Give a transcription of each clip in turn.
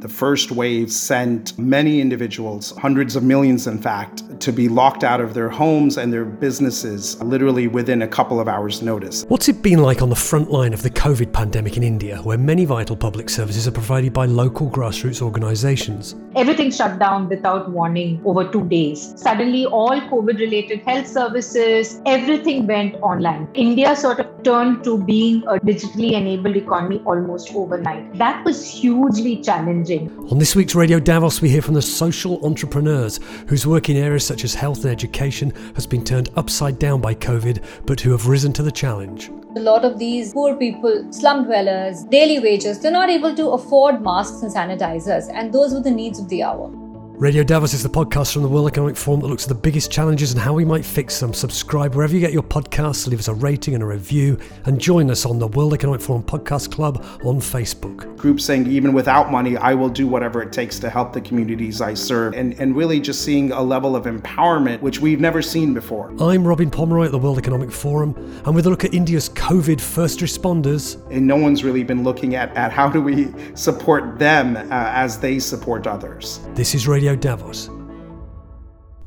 The first wave sent many individuals, hundreds of millions in fact, to be locked out of their homes and their businesses literally within a couple of hours' notice. What's it been like on the front line of the COVID pandemic in India, where many vital public services are provided by local grassroots organizations? Everything shut down without warning over two days. Suddenly, all COVID related health services, everything went online. India sort of turned to being a digitally enabled economy almost overnight. That was hugely challenging. On this week's Radio Davos, we hear from the social entrepreneurs whose work in areas such as health and education has been turned upside down by COVID, but who have risen to the challenge. A lot of these poor people, slum dwellers, daily wages, they're not able to afford masks and sanitizers, and those were the needs of the hour. Radio Davos is the podcast from the World Economic Forum that looks at the biggest challenges and how we might fix them. Subscribe wherever you get your podcasts, leave us a rating and a review, and join us on the World Economic Forum Podcast Club on Facebook. Groups saying, even without money, I will do whatever it takes to help the communities I serve, and, and really just seeing a level of empowerment which we've never seen before. I'm Robin Pomeroy at the World Economic Forum, and with a look at India's COVID first responders. And no one's really been looking at, at how do we support them uh, as they support others. This is Radio Radio Davos.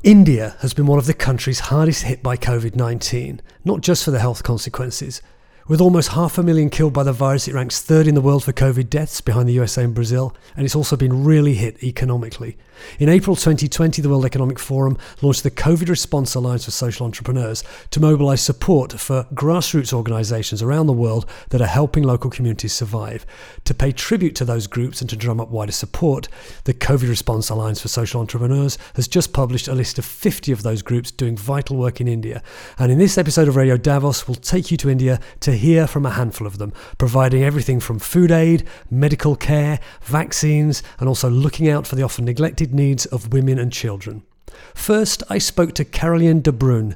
India has been one of the countries hardest hit by COVID 19, not just for the health consequences, with almost half a million killed by the virus, it ranks third in the world for COVID deaths behind the USA and Brazil, and it's also been really hit economically. In April 2020, the World Economic Forum launched the COVID Response Alliance for Social Entrepreneurs to mobilize support for grassroots organizations around the world that are helping local communities survive. To pay tribute to those groups and to drum up wider support, the COVID Response Alliance for Social Entrepreneurs has just published a list of 50 of those groups doing vital work in India. And in this episode of Radio Davos, we'll take you to India to hear from a handful of them, providing everything from food aid, medical care, vaccines, and also looking out for the often neglected needs of women and children. First, I spoke to Caroline de Bruyn,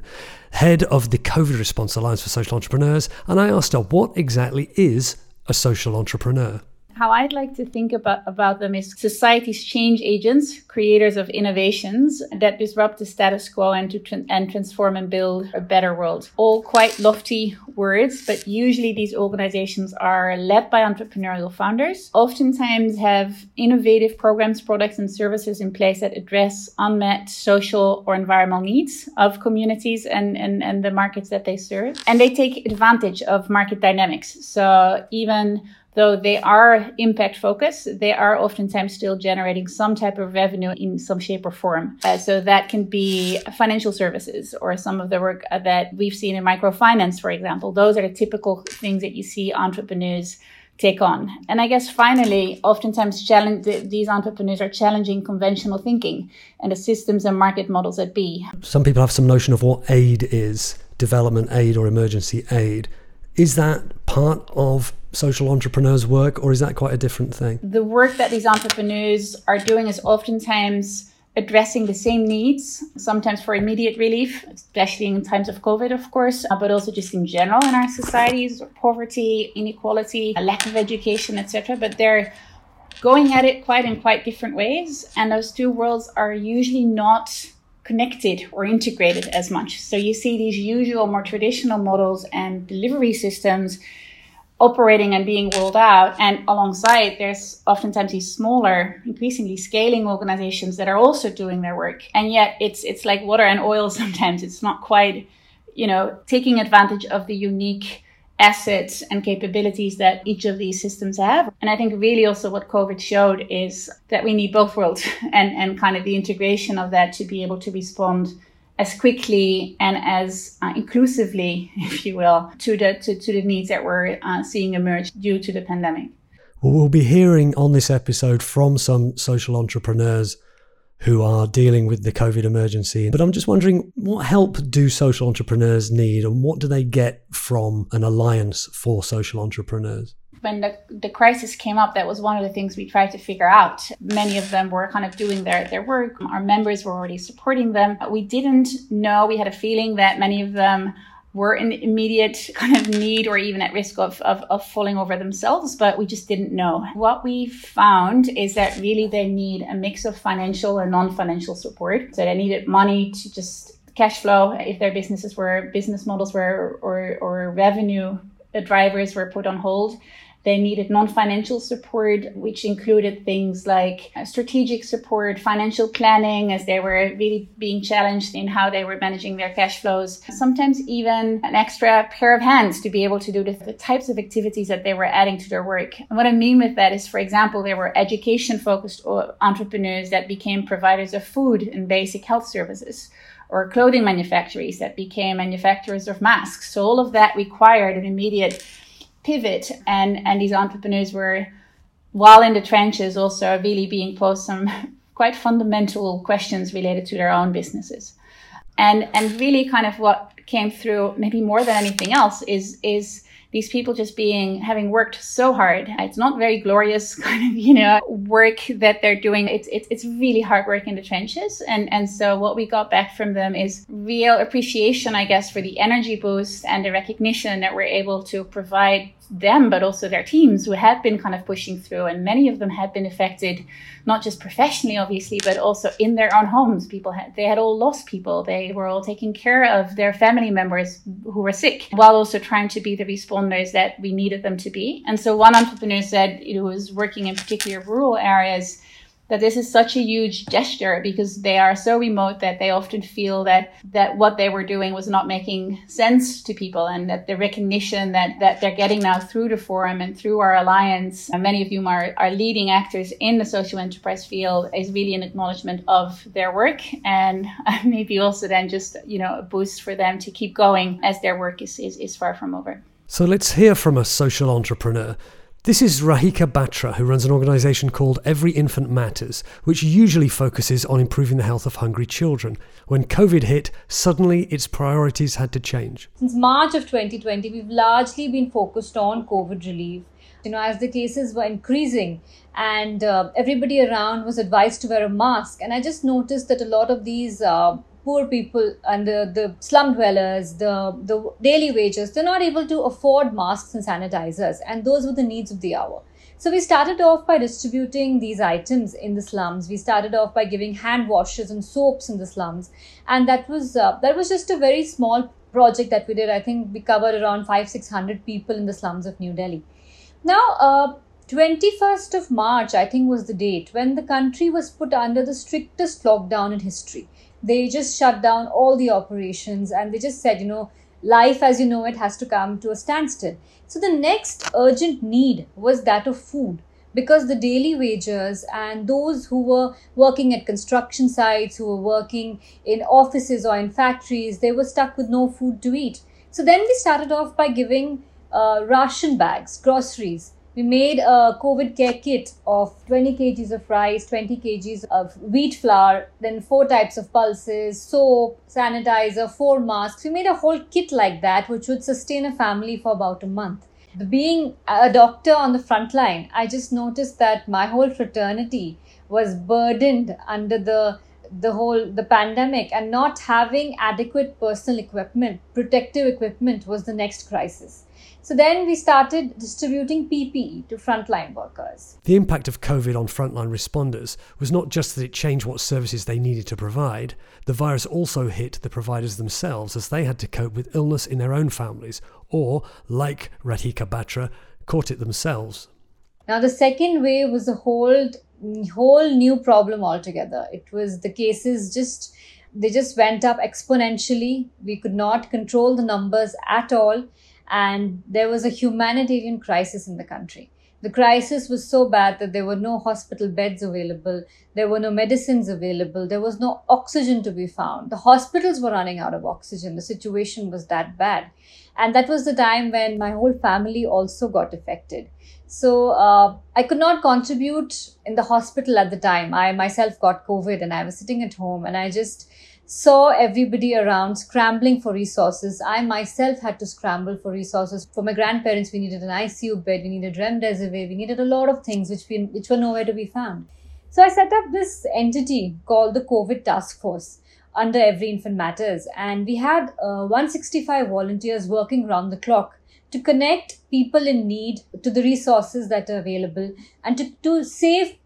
head of the COVID Response Alliance for Social Entrepreneurs, and I asked her what exactly is a social entrepreneur. How I'd like to think about, about them is society's change agents, creators of innovations that disrupt the status quo and to and transform and build a better world. All quite lofty words, but usually these organizations are led by entrepreneurial founders, oftentimes have innovative programs, products, and services in place that address unmet social or environmental needs of communities and, and, and the markets that they serve. And they take advantage of market dynamics. So even though they are impact focused, they are oftentimes still generating some type of revenue in some shape or form. Uh, so that can be financial services or some of the work that we've seen in microfinance, for example. Those are the typical things that you see entrepreneurs take on. And I guess finally, oftentimes these entrepreneurs are challenging conventional thinking and the systems and market models that be. Some people have some notion of what aid is, development aid or emergency aid. Is that part of social entrepreneurs' work, or is that quite a different thing? The work that these entrepreneurs are doing is oftentimes addressing the same needs, sometimes for immediate relief, especially in times of COVID, of course, uh, but also just in general in our societies, poverty, inequality, a lack of education, etc. But they're going at it quite in quite different ways, and those two worlds are usually not connected or integrated as much. So you see these usual, more traditional models and delivery systems operating and being rolled out. And alongside, there's oftentimes these smaller, increasingly scaling organizations that are also doing their work. And yet it's, it's like water and oil sometimes. It's not quite, you know, taking advantage of the unique assets and capabilities that each of these systems have. And I think really also what COVID showed is that we need both worlds and, and kind of the integration of that to be able to respond as quickly and as uh, inclusively, if you will, to the to, to the needs that we're uh, seeing emerge due to the pandemic. Well, we'll be hearing on this episode from some social entrepreneurs who are dealing with the COVID emergency. But I'm just wondering, what help do social entrepreneurs need, and what do they get from an alliance for social entrepreneurs? when the, the crisis came up, that was one of the things we tried to figure out. Many of them were kind of doing their, their work. Our members were already supporting them. We didn't know, we had a feeling that many of them were in immediate kind of need or even at risk of, of, of falling over themselves, but we just didn't know. What we found is that really they need a mix of financial and non-financial support. So they needed money to just cash flow if their businesses were business models were or, or revenue drivers were put on hold They needed non financial support, which included things like uh, strategic support, financial planning, as they were really being challenged in how they were managing their cash flows. Sometimes even an extra pair of hands to be able to do the, the types of activities that they were adding to their work. And what I mean with that is, for example, there were education focused entrepreneurs that became providers of food and basic health services or clothing manufacturers that became manufacturers of masks. So all of that required an immediate pivot and and these entrepreneurs were while in the trenches also really being posed some quite fundamental questions related to their own businesses. And and really kind of what came through maybe more than anything else is is these people just being having worked so hard. It's not very glorious kind of you know work that they're doing. It's it's, it's really hard work in the trenches. And and so what we got back from them is real appreciation i guess for the energy boost and the recognition that we're able to provide them, but also their teams who had been kind of pushing through. And many of them had been affected, not just professionally, obviously, but also in their own homes. People had, they had all lost people. They were all taking care of their family members who were sick while also trying to be the responders that we needed them to be. And so one entrepreneur said, who was working in particular rural areas, that this is such a huge gesture because they are so remote that they often feel that that what they were doing was not making sense to people and that the recognition that that they're getting now through the forum and through our alliance many of whom are, are leading actors in the social enterprise field is really an acknowledgement of their work and maybe also then just you know a boost for them to keep going as their work is is, is far from over. So let's hear from a social entrepreneur this is Radhika Batra, who runs an organisation called Every Infant Matters, which usually focuses on improving the health of hungry children. When COVID hit, suddenly its priorities had to change. Since March of 2020, we've largely been focused on COVID relief. You know, as the cases were increasing and uh, everybody around was advised to wear a mask, and I just noticed that a lot of these uh, poor people and the, the slum dwellers, the, the daily wages, they're not able to afford masks and sanitizers. And those were the needs of the hour. So we started off by distributing these items in the slums. We started off by giving hand washes and soaps in the slums, and that was uh, that was just a very small project that we did. I think we covered around five six hundred people in the slums of New Delhi. Now, uh, 21st of March, I think, was the date when the country was put under the strictest lockdown in history they just shut down all the operations and they just said, you know, life as you know it has to come to a standstill. So the next urgent need was that of food because the daily wagers and those who were working at construction sites, who were working in offices or in factories, they were stuck with no food to eat. So then we started off by giving uh, ration bags, groceries, we made a COVID care kit of 20 kgs of rice, 20 kgs of wheat flour, then four types of pulses, soap, sanitizer, four masks. We made a whole kit like that, which would sustain a family for about a month. Being a doctor on the front line, I just noticed that my whole fraternity was burdened under the the whole the pandemic and not having adequate personal equipment protective equipment was the next crisis so then we started distributing PPE to frontline workers. The impact of COVID on frontline responders was not just that it changed what services they needed to provide, the virus also hit the providers themselves as they had to cope with illness in their own families, or, like Radhika Batra, caught it themselves. Now, the second wave was a whole, whole new problem altogether. It was the cases just they just went up exponentially. We could not control the numbers at all and there was a humanitarian crisis in the country. The crisis was so bad that there were no hospital beds available, there were no medicines available, there was no oxygen to be found. The hospitals were running out of oxygen. The situation was that bad. And that was the time when my whole family also got affected. So uh, I could not contribute in the hospital at the time. I myself got COVID and I was sitting at home and I just saw everybody around scrambling for resources. I myself had to scramble for resources. For my grandparents, we needed an ICU bed, we needed remdesivir, we needed a lot of things which, we, which were nowhere to be found. So I set up this entity called the COVID Task Force under Every Infant Matters. And we had uh, 165 volunteers working around the clock to connect people in need to the resources that are available and to, to save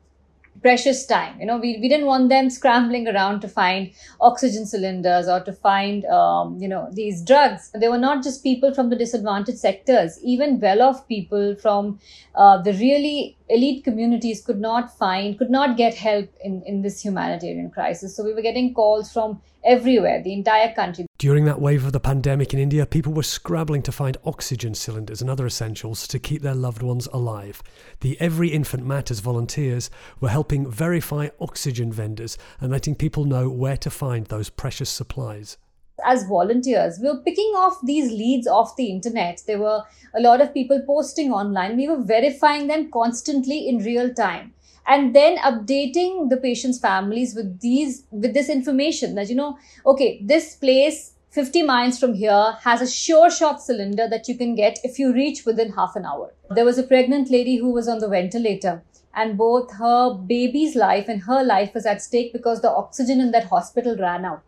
precious time. You know, we, we didn't want them scrambling around to find oxygen cylinders or to find, um, you know, these drugs. They were not just people from the disadvantaged sectors, even well off people from uh, the really elite communities could not find, could not get help in, in this humanitarian crisis. So we were getting calls from everywhere, the entire country. During that wave of the pandemic in India, people were scrabbling to find oxygen cylinders and other essentials to keep their loved ones alive. The Every Infant Matters volunteers were helping verify oxygen vendors and letting people know where to find those precious supplies as volunteers, we were picking off these leads off the internet. There were a lot of people posting online. We were verifying them constantly in real time and then updating the patient's families with these with this information that you know okay this place 50 miles from here has a sure shot cylinder that you can get if you reach within half an hour there was a pregnant lady who was on the ventilator and both her baby's life and her life was at stake because the oxygen in that hospital ran out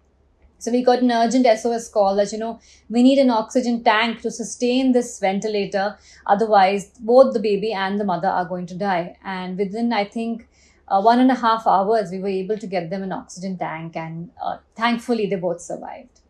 so we got an urgent SOS call that, you know, we need an oxygen tank to sustain this ventilator. Otherwise, both the baby and the mother are going to die. And within, I think, uh, one and a half hours, we were able to get them an oxygen tank. And uh, thankfully, they both survived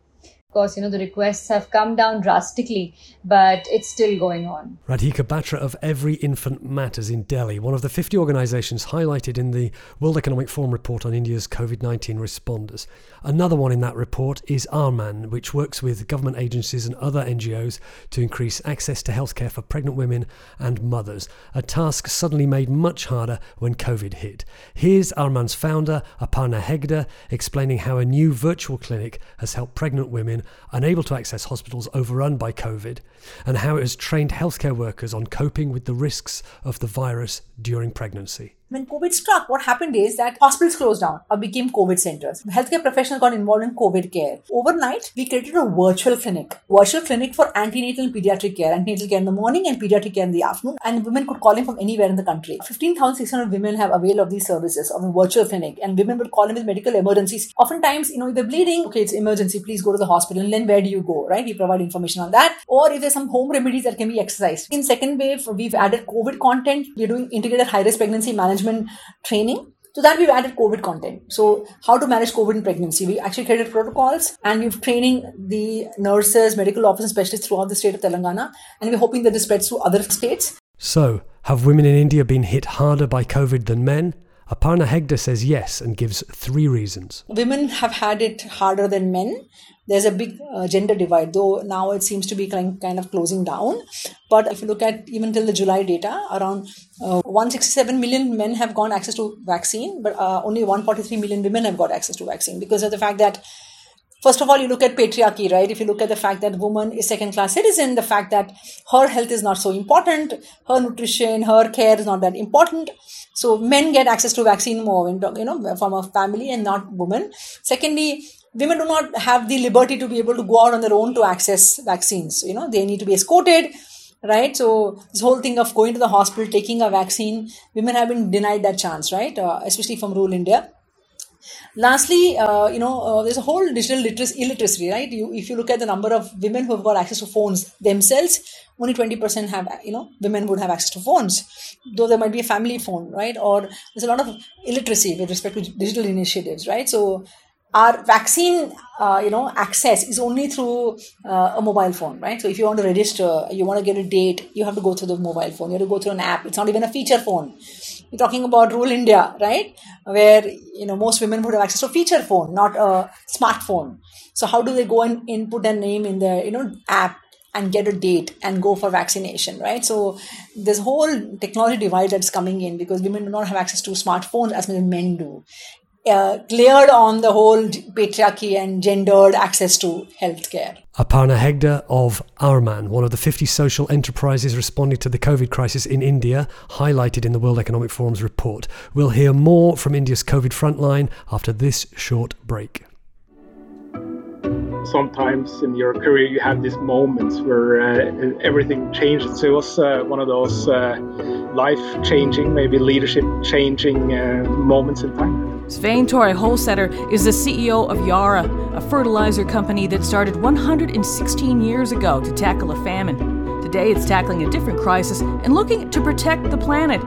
course, you know, the requests have come down drastically, but it's still going on. Radhika Batra of Every Infant Matters in Delhi, one of the 50 organisations highlighted in the World Economic Forum report on India's COVID 19 responders. Another one in that report is Armman, which works with government agencies and other NGOs to increase access to healthcare for pregnant women and mothers, a task suddenly made much harder when COVID hit. Here's Armman's founder, Aparna Hegde, explaining how a new virtual clinic has helped pregnant women unable to access hospitals overrun by COVID, and how it has trained healthcare workers on coping with the risks of the virus during pregnancy when COVID struck, what happened is that hospitals closed down or became COVID centers. Healthcare professionals got involved in COVID care. Overnight, we created a virtual clinic, virtual clinic for antenatal and pediatric care, antenatal care in the morning and pediatric care in the afternoon. And women could call in from anywhere in the country. 15,600 women have availed of these services of a virtual clinic, and women would call in with medical emergencies. Oftentimes, you know, if they're bleeding, okay, it's emergency, please go to the hospital. And then where do you go, right? We provide information on that. Or if some home remedies that can be exercised. In second wave, we've added COVID content. We're doing integrated high risk pregnancy management training. To that, we've added COVID content. So, how to manage COVID in pregnancy. We actually created protocols and we've training the nurses, medical officers, specialists throughout the state of Telangana. And we're hoping that this spreads to other states. So, have women in India been hit harder by COVID than men? Aparna Hegde says yes and gives three reasons. Women have had it harder than men there's a big uh, gender divide, though now it seems to be kind, kind of closing down. But if you look at even till the July data, around uh, 167 million men have got access to vaccine, but uh, only 143 million women have got access to vaccine because of the fact that First of all, you look at patriarchy, right? If you look at the fact that woman is second class citizen, the fact that her health is not so important, her nutrition, her care is not that important. So men get access to vaccine more, you know, from a family and not women. Secondly, women do not have the liberty to be able to go out on their own to access vaccines. You know, they need to be escorted, right? So this whole thing of going to the hospital, taking a vaccine, women have been denied that chance, right? Uh, especially from rural India. Lastly, uh, you know, uh, there's a whole digital literacy, illiteracy, right? You, if you look at the number of women who have got access to phones themselves, only 20% have, you know, women would have access to phones, though there might be a family phone, right? Or there's a lot of illiteracy with respect to digital initiatives, right? So our vaccine uh, you know access is only through uh, a mobile phone right? So if you want to register you want to get a date you have to go through the mobile phone. You have to go through an app. It's not even a feature phone. You're talking about rural india right? Where you know most women would have access to feature phone not a smartphone. So how do they go and input their name in the you know app and get a date and go for vaccination, right? So this whole technology divide that's coming in because women do not have access to smartphones as many men do uh, cleared on the whole patriarchy and gendered access to healthcare. Aparna Hegde of Armman, one of the 50 social enterprises responding to the COVID crisis in India, highlighted in the World Economic Forum's report. We'll hear more from India's COVID frontline after this short break sometimes in your career you have these moments where uh, everything changes. So it was uh, one of those uh, life changing, maybe leadership changing uh, moments in time. Svein Tore Holsether is the CEO of Yara, a fertilizer company that started 116 years ago to tackle a famine. Today it's tackling a different crisis and looking to protect the planet.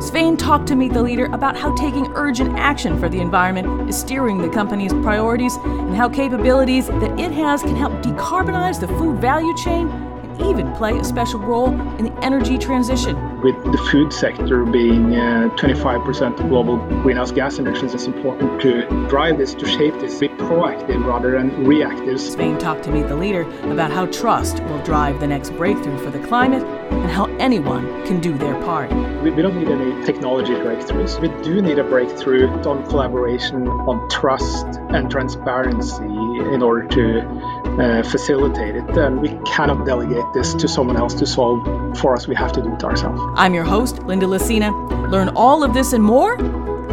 Svein talked to Meet the Leader about how taking urgent action for the environment is steering the company's priorities and how capabilities that it has can help decarbonize the food value chain and even play a special role in the energy transition. With the food sector being uh, 25% of global greenhouse gas emissions, it's important to drive this, to shape this, be proactive rather than reactive. Svein talked to Meet the Leader about how trust will drive the next breakthrough for the climate and how anyone can do their part. We, we don't need any technology breakthroughs. We do need a breakthrough on collaboration, on trust and transparency in order to uh, facilitate it. And we cannot delegate this to someone else to solve for us. We have to do it ourselves. I'm your host, Linda Lacina. Learn all of this and more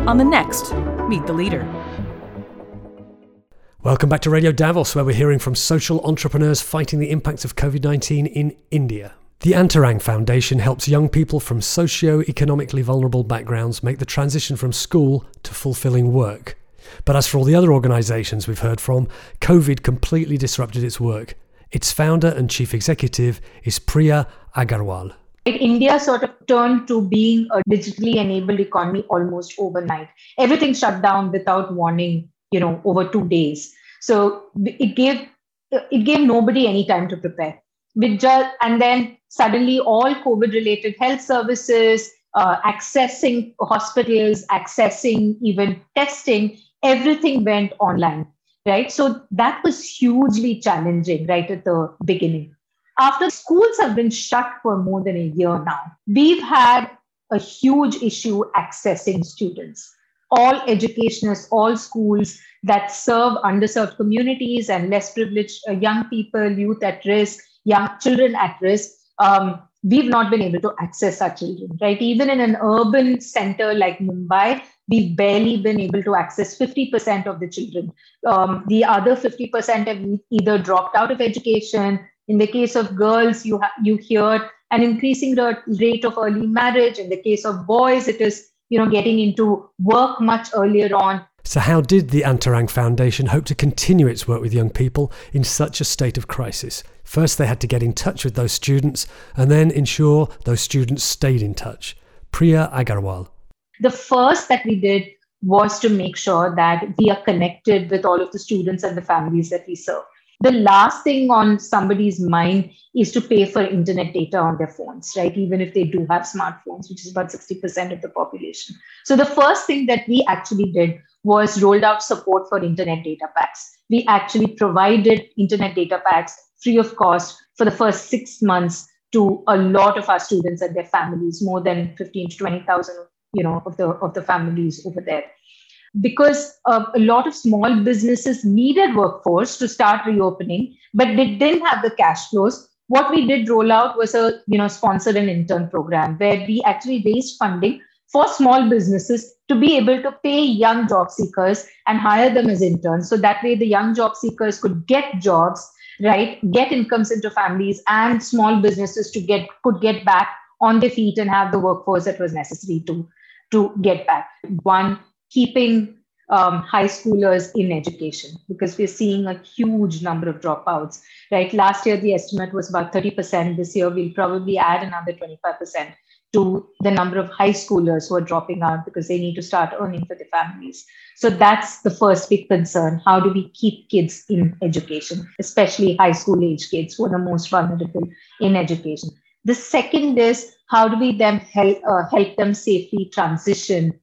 on the next Meet the Leader. Welcome back to Radio Davos, where we're hearing from social entrepreneurs fighting the impacts of COVID 19 in India. The Antarang Foundation helps young people from socio-economically vulnerable backgrounds make the transition from school to fulfilling work. But as for all the other organisations we've heard from, COVID completely disrupted its work. Its founder and chief executive is Priya Agarwal. India sort of turned to being a digitally enabled economy almost overnight. Everything shut down without warning, you know, over two days. So it gave it gave nobody any time to prepare. With just, and then suddenly all COVID related health services, uh, accessing hospitals, accessing even testing, everything went online right? So that was hugely challenging right at the beginning. After schools have been shut for more than a year now, we've had a huge issue accessing students. All educationists, all schools that serve underserved communities and less privileged uh, young people, youth at risk, young children at risk, um, we've not been able to access our children, right? Even in an urban center like Mumbai, we've barely been able to access 50% of the children. Um, the other 50% have either dropped out of education. In the case of girls, you, ha- you hear an increasing rate of early marriage. In the case of boys, it is you know getting into work much earlier on. So, how did the Antarang Foundation hope to continue its work with young people in such a state of crisis? First, they had to get in touch with those students and then ensure those students stayed in touch. Priya Agarwal. The first that we did was to make sure that we are connected with all of the students and the families that we serve. The last thing on somebody's mind is to pay for internet data on their phones, right? Even if they do have smartphones, which is about 60% of the population. So the first thing that we actually did was rolled out support for internet data packs. We actually provided internet data packs free of cost for the first six months to a lot of our students and their families, more than 15 to 20,000 you know of the of the families over there because uh, a lot of small businesses needed workforce to start reopening but they didn't have the cash flows what we did roll out was a you know sponsored an intern program where we actually raised funding for small businesses to be able to pay young job seekers and hire them as interns so that way the young job seekers could get jobs right get incomes into families and small businesses to get could get back on their feet and have the workforce that was necessary to to get back. One, keeping um, high schoolers in education because we're seeing a huge number of dropouts. Right, last year the estimate was about 30%. This year we'll probably add another 25% to the number of high schoolers who are dropping out because they need to start earning for their families. So that's the first big concern. How do we keep kids in education, especially high school age kids who are the most vulnerable in education? The second is how do we then help, uh, help them safely transition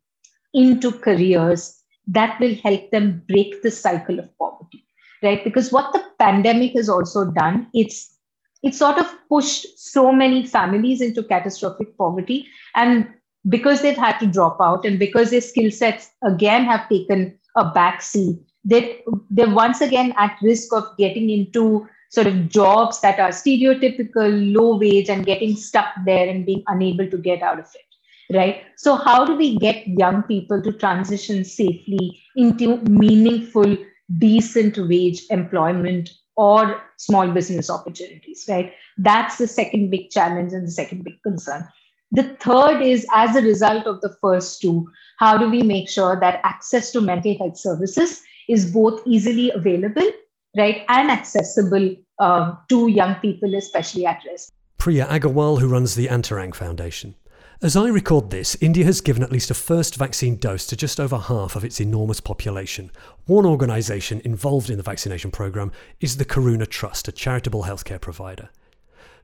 into careers that will help them break the cycle of poverty right because what the pandemic has also done it's it sort of pushed so many families into catastrophic poverty and because they've had to drop out and because their skill sets again have taken a back seat they, they're once again at risk of getting into sort of jobs that are stereotypical, low wage, and getting stuck there and being unable to get out of it. Right. So, how do we get young people to transition safely into meaningful, decent wage employment or small business opportunities? Right. That's the second big challenge and the second big concern. The third is as a result of the first two, how do we make sure that access to mental health services is both easily available right, and accessible uh, to young people, especially at risk. Priya Agarwal, who runs the Antarang Foundation. As I record this, India has given at least a first vaccine dose to just over half of its enormous population. One organisation involved in the vaccination programme is the Karuna Trust, a charitable healthcare provider.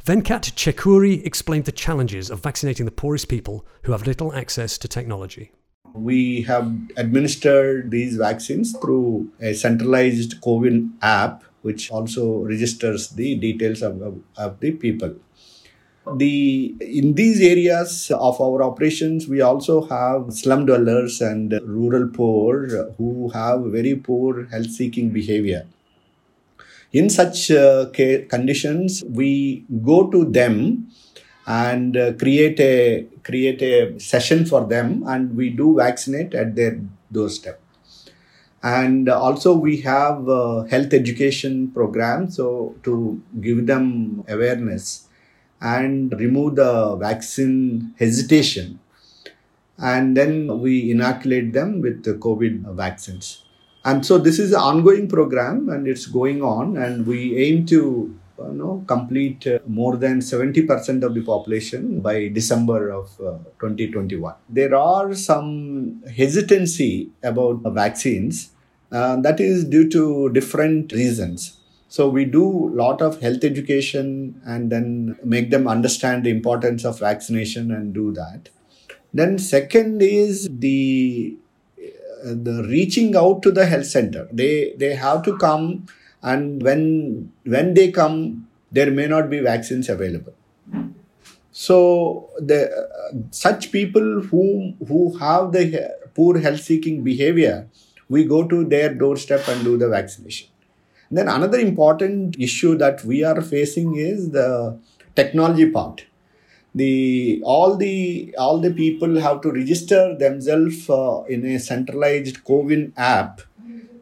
Venkat Chekuri explained the challenges of vaccinating the poorest people who have little access to technology. We have administered these vaccines through a centralized CoWIN app, which also registers the details of, of, of the people the in these areas of our operations we also have slum dwellers and rural poor who have very poor health seeking behavior. In such uh, conditions we go to them and uh, create a create a session for them and we do vaccinate at their doorstep. And also we have a health education program so to give them awareness and remove the vaccine hesitation. And then we inoculate them with the COVID vaccines. And so this is an ongoing program and it's going on and we aim to you know, complete uh, more than 70% of the population by December of uh, 2021. There are some hesitancy about vaccines. Uh, that is due to different reasons. So we do a lot of health education and then make them understand the importance of vaccination and do that. Then second is the uh, the reaching out to the health center. They they have to come and when when they come there may not be vaccines available. So the uh, such people who who have the poor health seeking behavior, we go to their doorstep and do the vaccination. Then another important issue that we are facing is the technology part. The all the all the people have to register themselves uh, in a centralized CoWIN app,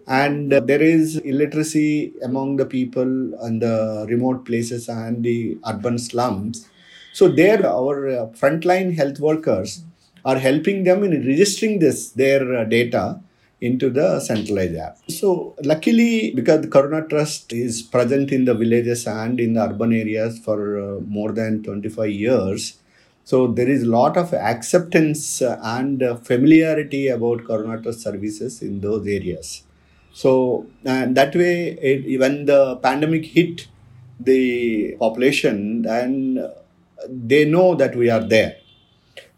and uh, there is illiteracy among the people in the remote places and the urban slums. So there, our uh, frontline health workers are helping them in registering this their uh, data into the centralized app. So luckily, because the Karuna Trust is present in the villages and in the urban areas for uh, more than 25 years, so there is a lot of acceptance and familiarity about Karuna Trust services in those areas. So and that way, it, when the pandemic hit the population, then they know that we are there.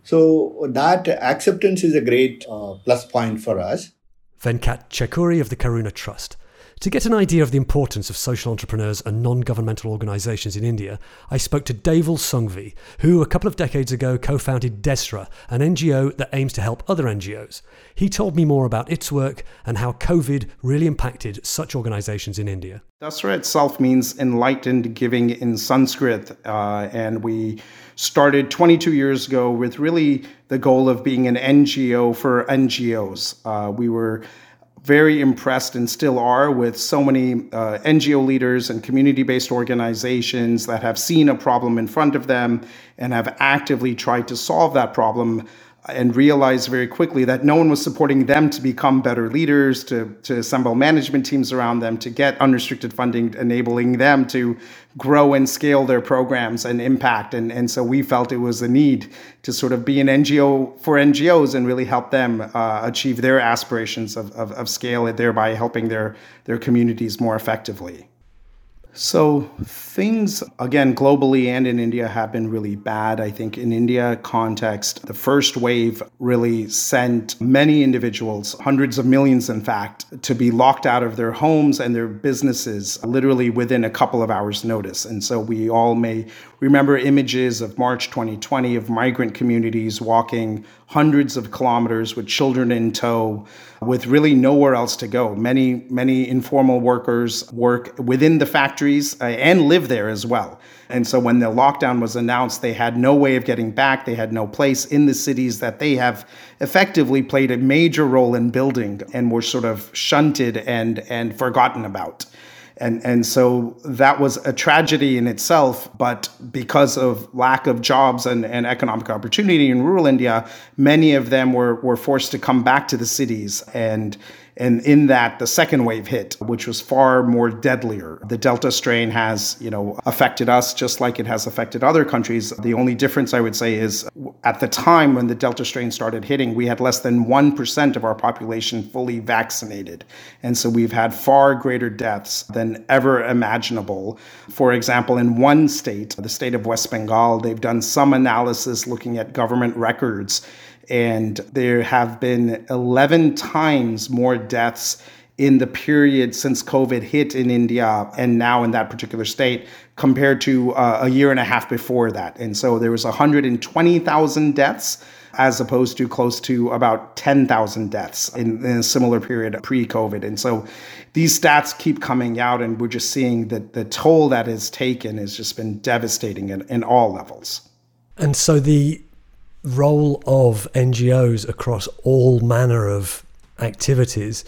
So that acceptance is a great uh, plus point for us. Venkat Chekuri of the Karuna Trust. To get an idea of the importance of social entrepreneurs and non governmental organisations in India, I spoke to Deval Sanghvi, who a couple of decades ago co founded Dasra, an NGO that aims to help other NGOs. He told me more about its work and how COVID really impacted such organisations in India. Dasra itself means enlightened giving in Sanskrit, uh, and we started 22 years ago with really the goal of being an NGO for NGOs. Uh, we were very impressed and still are with so many uh, NGO leaders and community based organizations that have seen a problem in front of them and have actively tried to solve that problem and realized very quickly that no one was supporting them to become better leaders, to, to assemble management teams around them, to get unrestricted funding, enabling them to grow and scale their programs and impact. And, and so we felt it was a need to sort of be an NGO for NGOs and really help them uh, achieve their aspirations of, of, of scale, thereby helping their, their communities more effectively. So things again globally and in India have been really bad. I think in India context, the first wave really sent many individuals, hundreds of millions in fact, to be locked out of their homes and their businesses literally within a couple of hours notice. And so we all may remember images of March 2020 of migrant communities walking hundreds of kilometers with children in tow with really nowhere else to go. Many, many informal workers work within the factories uh, and live there as well. And so when the lockdown was announced, they had no way of getting back. They had no place in the cities that they have effectively played a major role in building and were sort of shunted and, and forgotten about. And, and so that was a tragedy in itself. But because of lack of jobs and, and economic opportunity in rural India, many of them were, were forced to come back to the cities. And, And in that, the second wave hit, which was far more deadlier. The Delta strain has, you know, affected us just like it has affected other countries. The only difference I would say is at the time when the Delta strain started hitting, we had less than 1% of our population fully vaccinated. And so we've had far greater deaths than ever imaginable. For example, in one state, the state of West Bengal, they've done some analysis looking at government records and there have been 11 times more deaths in the period since COVID hit in India and now in that particular state compared to uh, a year and a half before that. And so there was 120,000 deaths as opposed to close to about 10,000 deaths in, in, a similar period pre-COVID. And so these stats keep coming out and we're just seeing that the toll that is taken has just been devastating in, in all levels. And so the role of NGOs across all manner of activities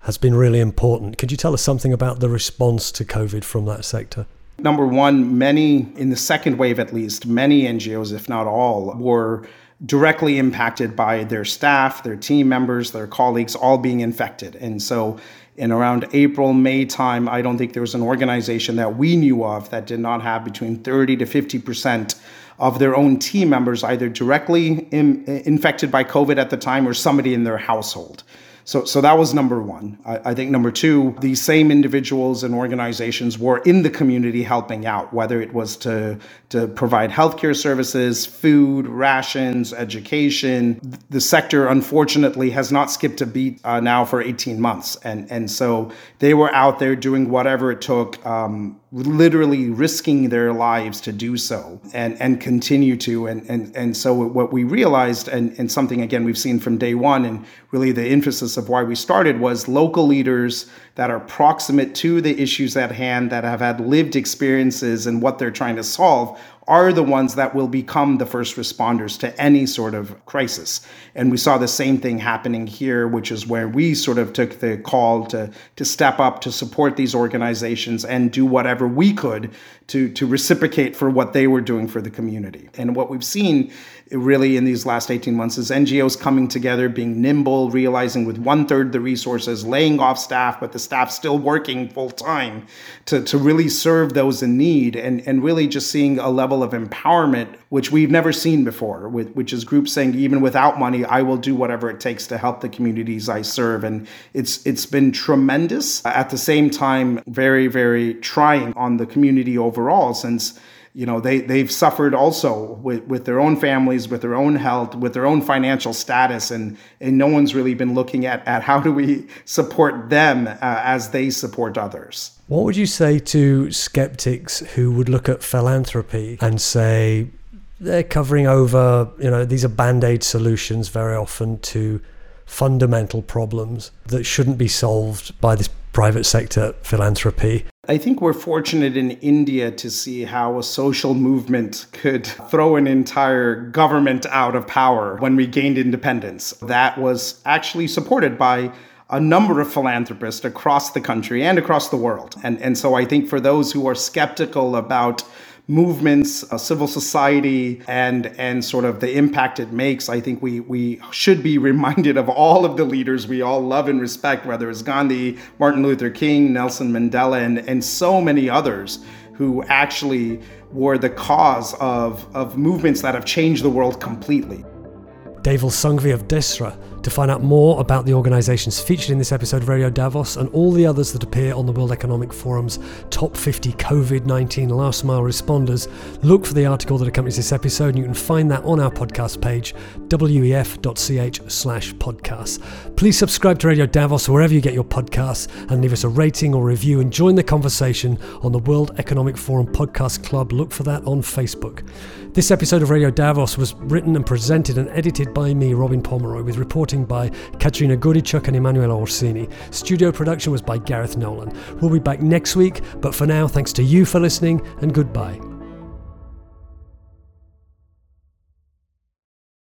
has been really important. Could you tell us something about the response to COVID from that sector? Number one, many, in the second wave at least, many NGOs, if not all, were directly impacted by their staff, their team members, their colleagues all being infected. And so in around April, May time, I don't think there was an organization that we knew of that did not have between 30 to 50 percent of their own team members either directly in, infected by COVID at the time or somebody in their household. So, so that was number one. I, I, think number two, these same individuals and organizations were in the community helping out, whether it was to, to provide healthcare services, food, rations, education. The sector, unfortunately, has not skipped a beat uh, now for 18 months. And, and so they were out there doing whatever it took. Um, literally risking their lives to do so and, and continue to. And, and, and so what we realized, and, and something again we've seen from day one, and really the emphasis of why we started was local leaders that are proximate to the issues at hand, that have had lived experiences and what they're trying to solve are the ones that will become the first responders to any sort of crisis. And we saw the same thing happening here, which is where we sort of took the call to, to step up to support these organizations and do whatever we could to, to reciprocate for what they were doing for the community. And what we've seen really in these last 18 months is NGOs coming together, being nimble, realizing with one third the resources, laying off staff, but the staff still working full time to, to really serve those in need and, and really just seeing a level of empowerment which we've never seen before, with, which is groups saying, even without money, I will do whatever it takes to help the communities I serve. And it's it's been tremendous. At the same time, very, very trying on the community overall since you know they they've suffered also with, with their own families with their own health with their own financial status and and no one's really been looking at at how do we support them uh, as they support others what would you say to skeptics who would look at philanthropy and say they're covering over you know these are band-aid solutions very often to fundamental problems that shouldn't be solved by this private sector philanthropy. I think we're fortunate in India to see how a social movement could throw an entire government out of power when we gained independence. That was actually supported by a number of philanthropists across the country and across the world. And, and so I think for those who are skeptical about movements, uh, civil society, and and sort of the impact it makes, I think we we should be reminded of all of the leaders we all love and respect, whether it's Gandhi, Martin Luther King, Nelson Mandela, and and so many others who actually were the cause of of movements that have changed the world completely. Deval Sanghvi of Dasra to find out more about the organisations featured in this episode of Radio Davos and all the others that appear on the World Economic Forum's top 50 COVID 19 last mile responders, look for the article that accompanies this episode, and you can find that on our podcast page, wef.ch slash podcasts. Please subscribe to Radio Davos wherever you get your podcasts and leave us a rating or review and join the conversation on the World Economic Forum Podcast Club. Look for that on Facebook. This episode of Radio Davos was written and presented and edited by me, Robin Pomeroy, with reporting by Katrina Gurichuk and Emanuela Orsini. Studio production was by Gareth Nolan. We'll be back next week, but for now, thanks to you for listening and goodbye.